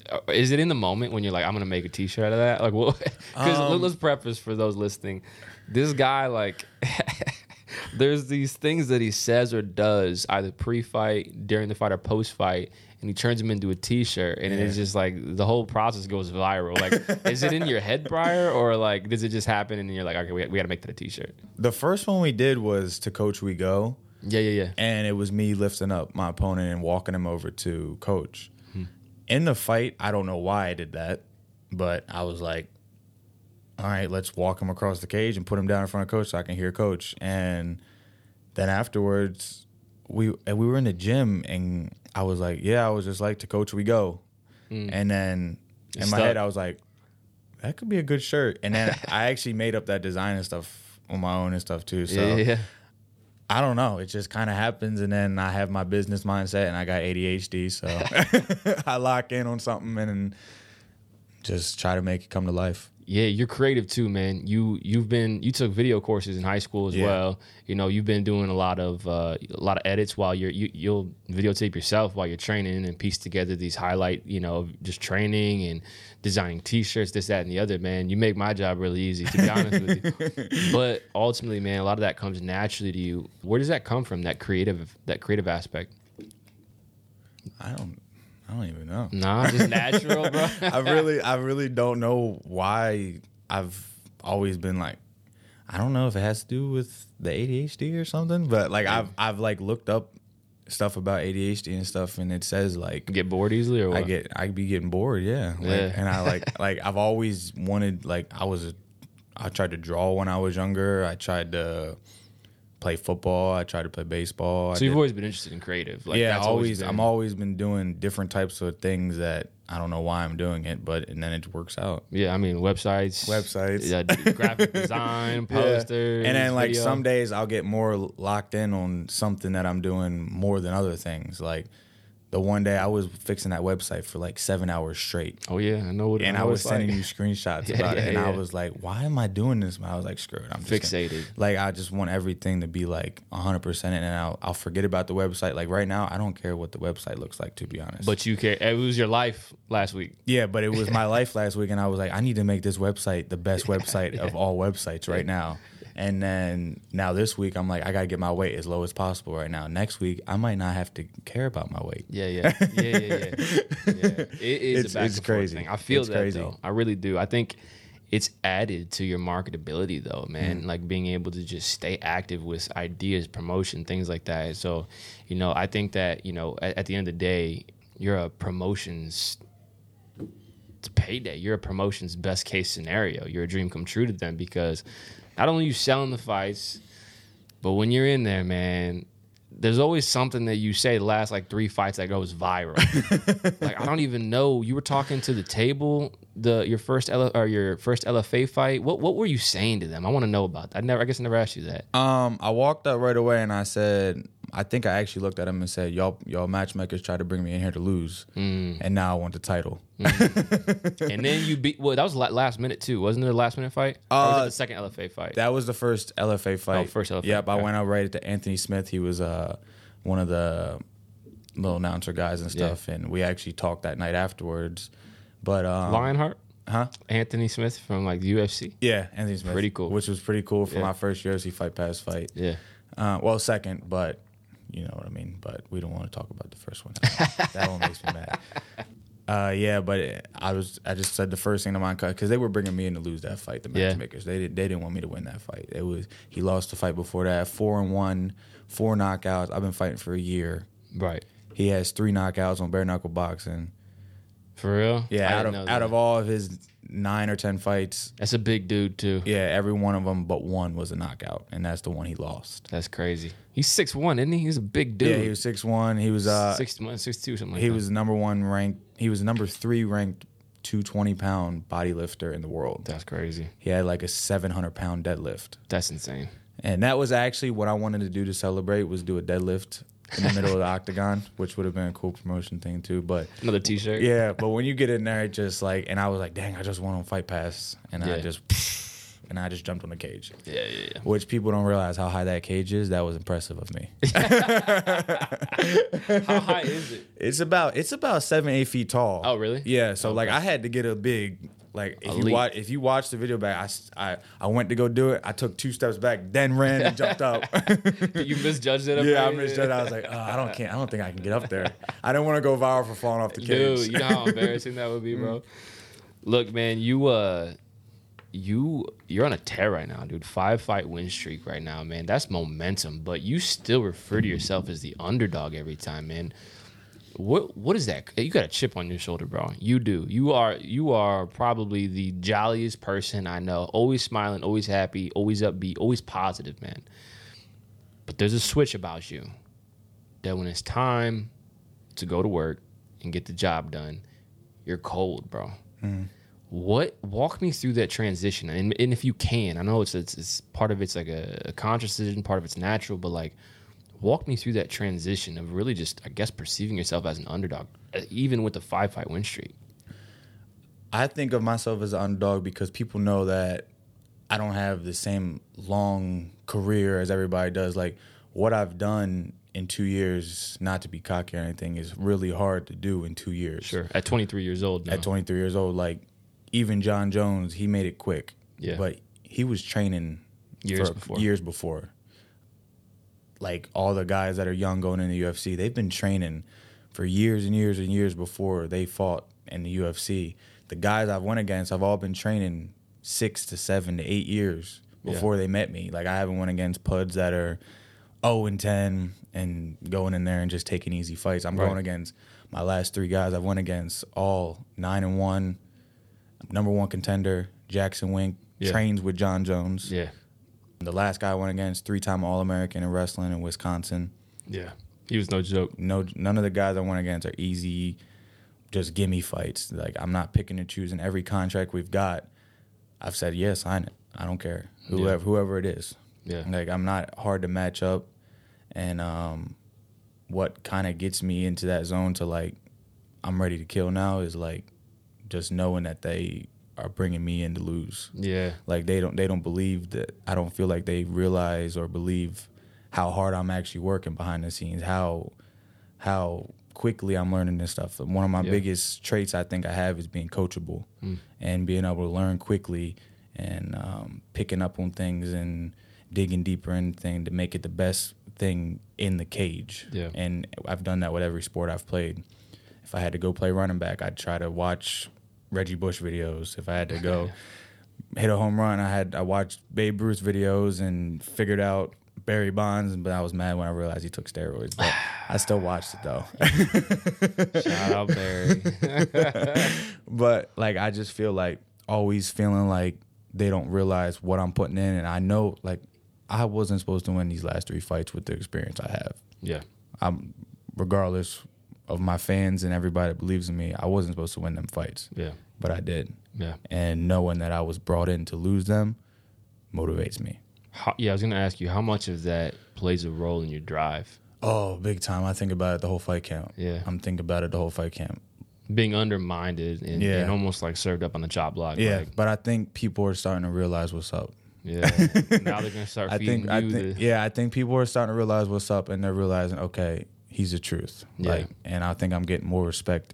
Uh, Is it in the moment when you're like, I'm gonna make a T-shirt out of that? Like, well, because Um, let's preface for those listening. This guy, like, there's these things that he says or does either pre-fight, during the fight, or post-fight, and he turns them into a T-shirt, and it's just like the whole process goes viral. Like, is it in your head prior, or like does it just happen and you're like, okay, we, we got to make that a T-shirt? The first one we did was to Coach We Go, Yeah, yeah, yeah. and it was me lifting up my opponent and walking him over to Coach. In the fight, I don't know why I did that, but I was like, all right, let's walk him across the cage and put him down in front of Coach so I can hear Coach. And then afterwards, we and we were in the gym, and I was like, yeah, I was just like, to Coach We Go. Hmm. And then in my stuck. head, I was like, that could be a good shirt. And then I actually made up that design and stuff on my own and stuff too. So yeah, yeah, yeah. I don't know. It just kind of happens, and then I have my business mindset, and I got ADHD, so I lock in on something and just try to make it come to life. Yeah, you're creative too, man. You you've been you took video courses in high school as Yeah. well. You know, you've been doing a lot of uh, a lot of edits while you're you, you'll videotape yourself while you're training and piece together these highlight, you know, just training and designing t-shirts, this, that, and the other, man. You make my job really easy, to be honest with you. But ultimately, man, a lot of that comes naturally to you. Where does that come from? That creative that creative aspect? I don't, I don't even know. Nah, just natural, bro. I really, I really don't know why I've always been like, I don't know if it has to do with the ADHD or something, but like I've, I've like looked up stuff about ADHD and stuff, and it says like Get bored easily or what? I get I be getting bored, yeah. Like, Yeah. And I like like I've always wanted like I was a, I tried to draw when I was younger. I tried to play football. I tried to play baseball. I so you've always been interested in creative. Like yeah, always. been- I'm always been doing different types of things that I don't know why I'm doing it, but and then it works out. Yeah, I mean websites, Websites. yeah, graphic design, Yeah. posters, And then like video. some days I'll get more locked in on something that I'm doing more than other things. Like the one day I was fixing that website for like seven hours straight. Oh yeah, I know what. and I was sending like. you screenshots Yeah, about it, yeah, and I was like, "Why am I doing this?" I was like, "Screw it, I'm just fixated. Like I just want everything to be like 100, percent and then I'll, I'll forget about the website. Like right now, I don't care what the website looks like, to be honest. But you care. It was your life last week. yeah, but it was my life last week, and I was like, I need to make this website the best website of all websites right now. And then now this week, I'm like, I gotta get my weight as low as possible right now. Next week, I might not have to care about my weight. Yeah, yeah, yeah, yeah, yeah. yeah. It is It's- a back it's crazy. thing. I feel It's that crazy. though. I really do. I think it's added to your marketability though, man. Mm. Like being able to just stay active with ideas, promotion, things like that. So, you know, I think that you know, at, at the end of the day, you're a promotions. It's payday. You're a promotion's best case scenario. You're a dream come true to them because not only you selling the fights, but when you're in there, man, there's always something that you say the last like three fights that goes viral. like I don't even know. You were talking to the table, the your first L, or your first LFA fight. What what were you saying to them? I want to know about that. I never. I guess I never asked you that. Um, I walked up right away and I said, I think I actually looked at him and said, "Y'all, y'all matchmakers tried to bring me in here to lose, Mm. and now I want the title." and then you beat. Well, that was last minute too, wasn't it? A last minute fight. Uh, the second LFA fight? That was the first LFA fight. Oh, first LFA, Yep, I okay. went out right at Anthony Smith. He was uh one of the little announcer guys and Yeah. stuff, and we actually talked that night afterwards. But um, Lionheart, huh? Anthony Smith from like UFC. Yeah, Anthony Smith. Pretty cool. Which was pretty cool for Yeah. my first UFC fight pass fight. Yeah. Uh, well, second, but you know what I mean. But we don't want to talk about the first one. that one makes me mad. Uh, yeah, but I was I just said the first thing to mind because they were bringing me in to lose that fight. The Yeah. matchmakers they did, they didn't want me to win that fight. It was he lost the fight before that four and one, four knockouts. I've been fighting for a year. Right. He has three knockouts on bare knuckle boxing. For real. Yeah, I out of out of all of his nine or ten fights, That's a big dude too. yeah, every one of them but one was a knockout, and that's the one he lost. That's crazy. He's six one, isn't he? He's a big dude. Yeah, he was six one. He was uh six one, six two, something like he that. He was number one ranked. He was number three ranked 220 pound body lifter in the world. That's crazy. He had like a 700 pound deadlift, That's insane. and that was actually what I wanted to do to celebrate was do a deadlift in the middle of the octagon, which would have been a cool promotion thing too. But Another T-shirt. yeah, but when you get in there, it just like, and I was like, dang, I just won on Fight Pass, and I just, and I just jumped on the cage. yeah, yeah. yeah. Which people don't realize how high that cage is. That was impressive of me. How high is it? It's about it's about seven eight feet tall. Oh, really? Yeah. So like I had to get a big Like if Elite. you watch if you watch the video back, I, I I went to go do it. I took two steps back, then ran and jumped up. you misjudged it. yeah, I misjudged. I was like, oh, I don't can't. I don't think I can get up there. I don't want to go viral for falling off the cage. Dude, you know how embarrassing that would be, bro. Look, man, you uh you you're on a tear right now, dude. Five fight win streak right now, man. That's momentum, but you still refer to yourself as the underdog every time, man. What what is that? You got a chip on your shoulder, bro. You do. You are you are probably the jolliest person I know. Always smiling, always happy, always upbeat, always positive, man. But there's a switch about you that when it's time to go to work and get the job done, you're cold, bro. Mm. What walk me through that transition, and, and if you can, I know it's, it's it's part of it's like a, a conscious decision, part of it's natural, but like walk me through that transition of really just I guess perceiving yourself as an underdog, uh, even with the five fight win streak. I think of myself as an underdog because people know that I don't have the same long career as everybody does. Like what I've done in two years, not to be cocky or anything, is really hard to do in two years. Sure, at 23 years old, now. At 23 years old, like even Jon Jones, he made it quick. Yeah. But he was training Years for before. Years before. Like all the guys that are young going in the UFC, they've been training for years and years and years before they fought in the UFC. The guys I've went against have all been training six to seven to eight years Yeah. before they met me. Like I haven't went against puds that are 0 and 10 and going in there and just taking easy fights. I'm Right. going against my last three guys I've went against all nine and one, number one contender, Jackson Wink, Yeah. trains with Jon Jones. Yeah, The last guy I went against, three time All American in wrestling in Wisconsin. yeah, he was no joke. No, none of the guys I went against are easy, just gimme fights. Like I'm not picking and choosing. Every contract we've got, I've said yes, sign it. I don't care whoever whoever it is. Yeah. Like I'm not hard to match up, and um, what kind of gets me into that zone to like I'm ready to kill now is like just knowing that they are bringing me in to lose. Yeah, Like they don't they don't believe that I don't feel like they realize or believe how hard I'm actually working behind the scenes, how how quickly I'm learning this stuff. One of my Yeah. biggest traits I think I have is being coachable and being able to learn quickly and um, picking up on things and digging deeper in thing to make it the best thing in the cage. Yeah. And I've done that with every sport I've played. If I had to go play running back, I'd try to watch Reggie Bush videos. If I had to go hit a home run, I had I watched Babe Ruth videos and figured out Barry Bonds, but I was mad when I realized he took steroids. But I still watched it though. shout out Barry. but like I just feel like always feeling like they don't realize what I'm putting in, and I know like I wasn't supposed to win these last three fights with the experience I have. yeah, I'm regardless of my fans and everybody that believes in me, I wasn't supposed to win them fights, yeah, but I did. yeah. And knowing that I was brought in to lose them motivates me. How, yeah, I was gonna ask you how much of that plays a role in your drive. Oh, big time. I think about it the whole fight camp. Yeah. I'm thinking about it the whole fight camp. Being undermined and, Yeah. and almost like served up on the chop block. Yeah. like, but I think people are starting to realize what's up. yeah. now they're gonna start I think I think the yeah, I think people are starting to realize what's up and they're realizing, okay, he's the truth. Yeah. Like and I think I'm getting more respect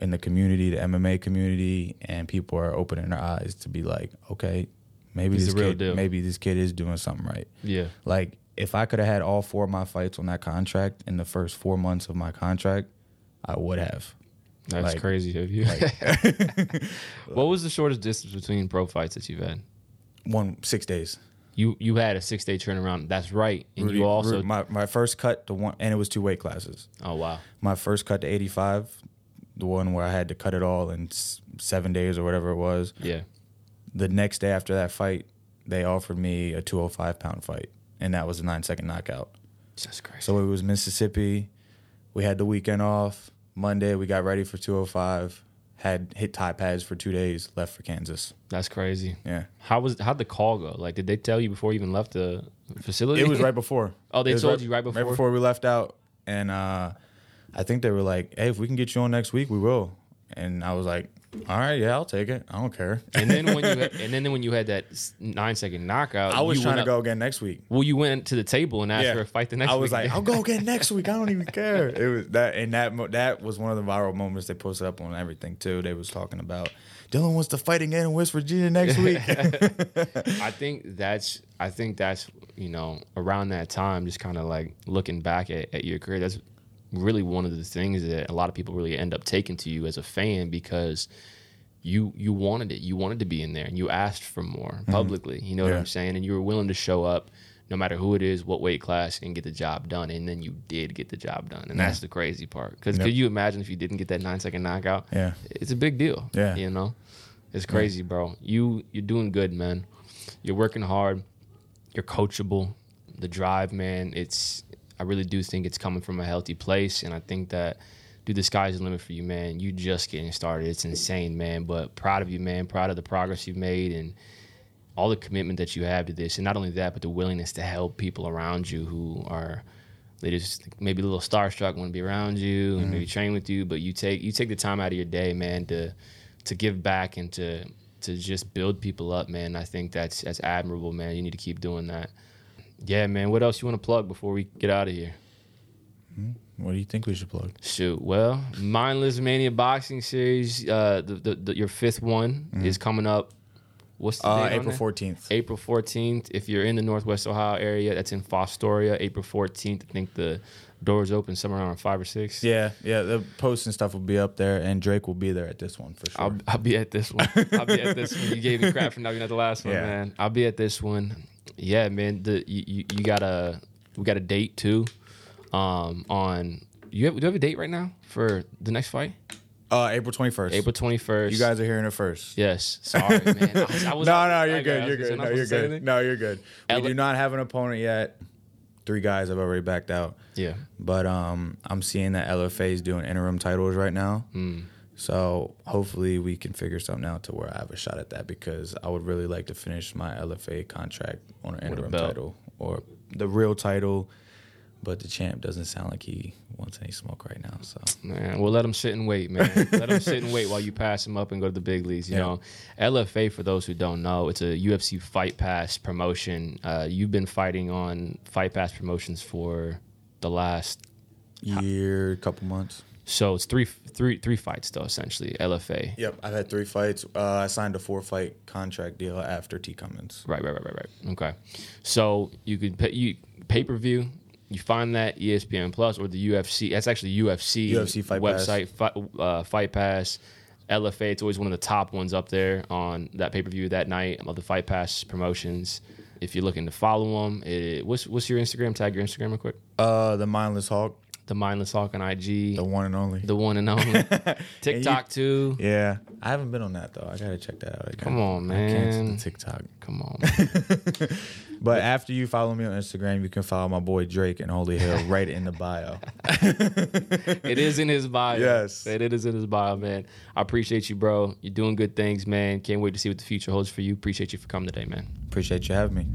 in the community, the MMA community, and people are opening their eyes to be like, okay, maybe He's this kid deal. maybe this kid is doing something right. yeah, Like if I could have had all four of my fights on that contract in the first four months of my contract, I would have. that's Like- crazy of you. what was the shortest distance between pro fights that you've had? One six days. You you had a six day turnaround. That's right, and Rudy- you also Ru- my my first cut to one, and it was two weight classes. oh wow My first cut to 85, the one where I had to cut it all in seven days or whatever it was. yeah The next day after that fight, they offered me a 205 pound fight, and that was a nine second knockout. that's crazy. So it was Mississippi. We had the weekend off. Monday, we got ready for 205. Had hit Thai pads for two days. Left for Kansas. That's crazy. Yeah, How was how'd the call go? Like, did they tell you before you even left the facility? it was right before. Oh, they told you right before? Right before we left out, and uh, I think they were like, "Hey, if we can get you on next week, we will." And I was like, All right, yeah, I'll take it. I don't care. And then when you had, and then when you had that nine second knockout, I was you trying to up- go again next week. Well, you went to the table and asked for a fight the next. Week. I was week. like, I'll go again next week. I don't even care. It was that, and that mo- that was one of the viral moments they posted up on everything too. They was talking about Dylan wants to fight again in West Virginia next week. I think that's I think that's you know around that time, just kind of like looking back at, at your career. That's really one of the things that a lot of people really end up taking to you as a fan because you you wanted it. You wanted to be in there, and you asked for more publicly. You know what Mm-hmm. I'm saying? And you were willing to show up. No matter who it is, what weight class, and get the job done, and then you did get the job done, and that's the crazy part. Because Yep. could you imagine if you didn't get that nine second knockout? Yeah. it's a big deal. Yeah. you know, it's crazy, bro. You you're doing good, man. You're working hard. You're coachable. The drive, man. It's I really do think it's coming from a healthy place, and I think that, dude, the sky's the limit for you, man. You just getting started. It's insane, man. But proud of you, man. Proud of the progress you've made and all the commitment that you have to this, and not only that, but the willingness to help people around you who are they just maybe a little starstruck want to be around you and mm-hmm. maybe train with you, but you take you take the time out of your day, man, to to give back and to to just build people up, man. I think that's that's admirable, man. You need to keep doing that. Yeah, man. What else you want to plug before we get out of here? what do you think we should plug? Shoot. Well, Mindless Mania Boxing Series, uh, the, the, the your fifth one is coming up. What's the Uh, date April fourteenth. April 14th. If you're in the Northwest Ohio area, that's in Fostoria. April 14th. I think the doors open somewhere around five or six. Yeah, yeah. The posts and stuff will be up there, and Drake will be there at this one for sure. I'll, I'll be at this one. I'll be at this one. You gave me crap for not being at the last one, Yeah. man. I'll be at this one. Yeah, man. The you, you, you got a we got a date too. Um, on you have, do you have a date right now for the next fight? uh, April twenty first. April 21st. You guys are hearing it first. Yes. Sorry, man. I was, I was no, no, you're good. You're good. No, you're supposed to say good. No, you're good. We do not have an opponent yet. Three guys have already backed out. Yeah. But um, I'm seeing that LFA is doing interim titles right now. Hmm. So hopefully we can figure something out to where I have a shot at that because I would really like to finish my LFA contract on an interim title or the real title. But the champ doesn't sound like he wants any smoke right now. So Man, well, let him sit and wait, man. let him sit and wait while you pass him up and go to the big leagues. You Yeah. know, LFA for those who don't know, it's a UFC Fight Pass promotion. Uh, you've been fighting on Fight Pass promotions for the last, year, couple months. So it's three, three, three fights though, essentially. LFA. Yep, I've had three fights. Uh, I signed a four fight contract deal after T Cummins. Right, right, right, right, right. Okay, so you could pay, you pay per view. You find that ESPN Plus or the UFC. That's actually UFC UFC Fight Pass. website. Fight, uh, Fight Pass, LFA. It's always one of the top ones up there on that pay per view that night of the Fight Pass promotions. If you're looking to follow them, it, what's what's your Instagram? Tag your Instagram real quick. Uh, the Mindless Hulk, The Mindless Hulk on IG. the one and only. The one and only. TikTok too. yeah, I haven't been on that though. I gotta check that out. Again. Come on, I man. the TikTok. Come on. But after you follow me on Instagram, you can follow my boy Drake and Holy Hill right in the bio. it is in his bio. Yes. It is in his bio, man. I appreciate you, bro. You're doing good things, man. Can't wait to see what the future holds for you. Appreciate you for coming today, man. Appreciate you having me.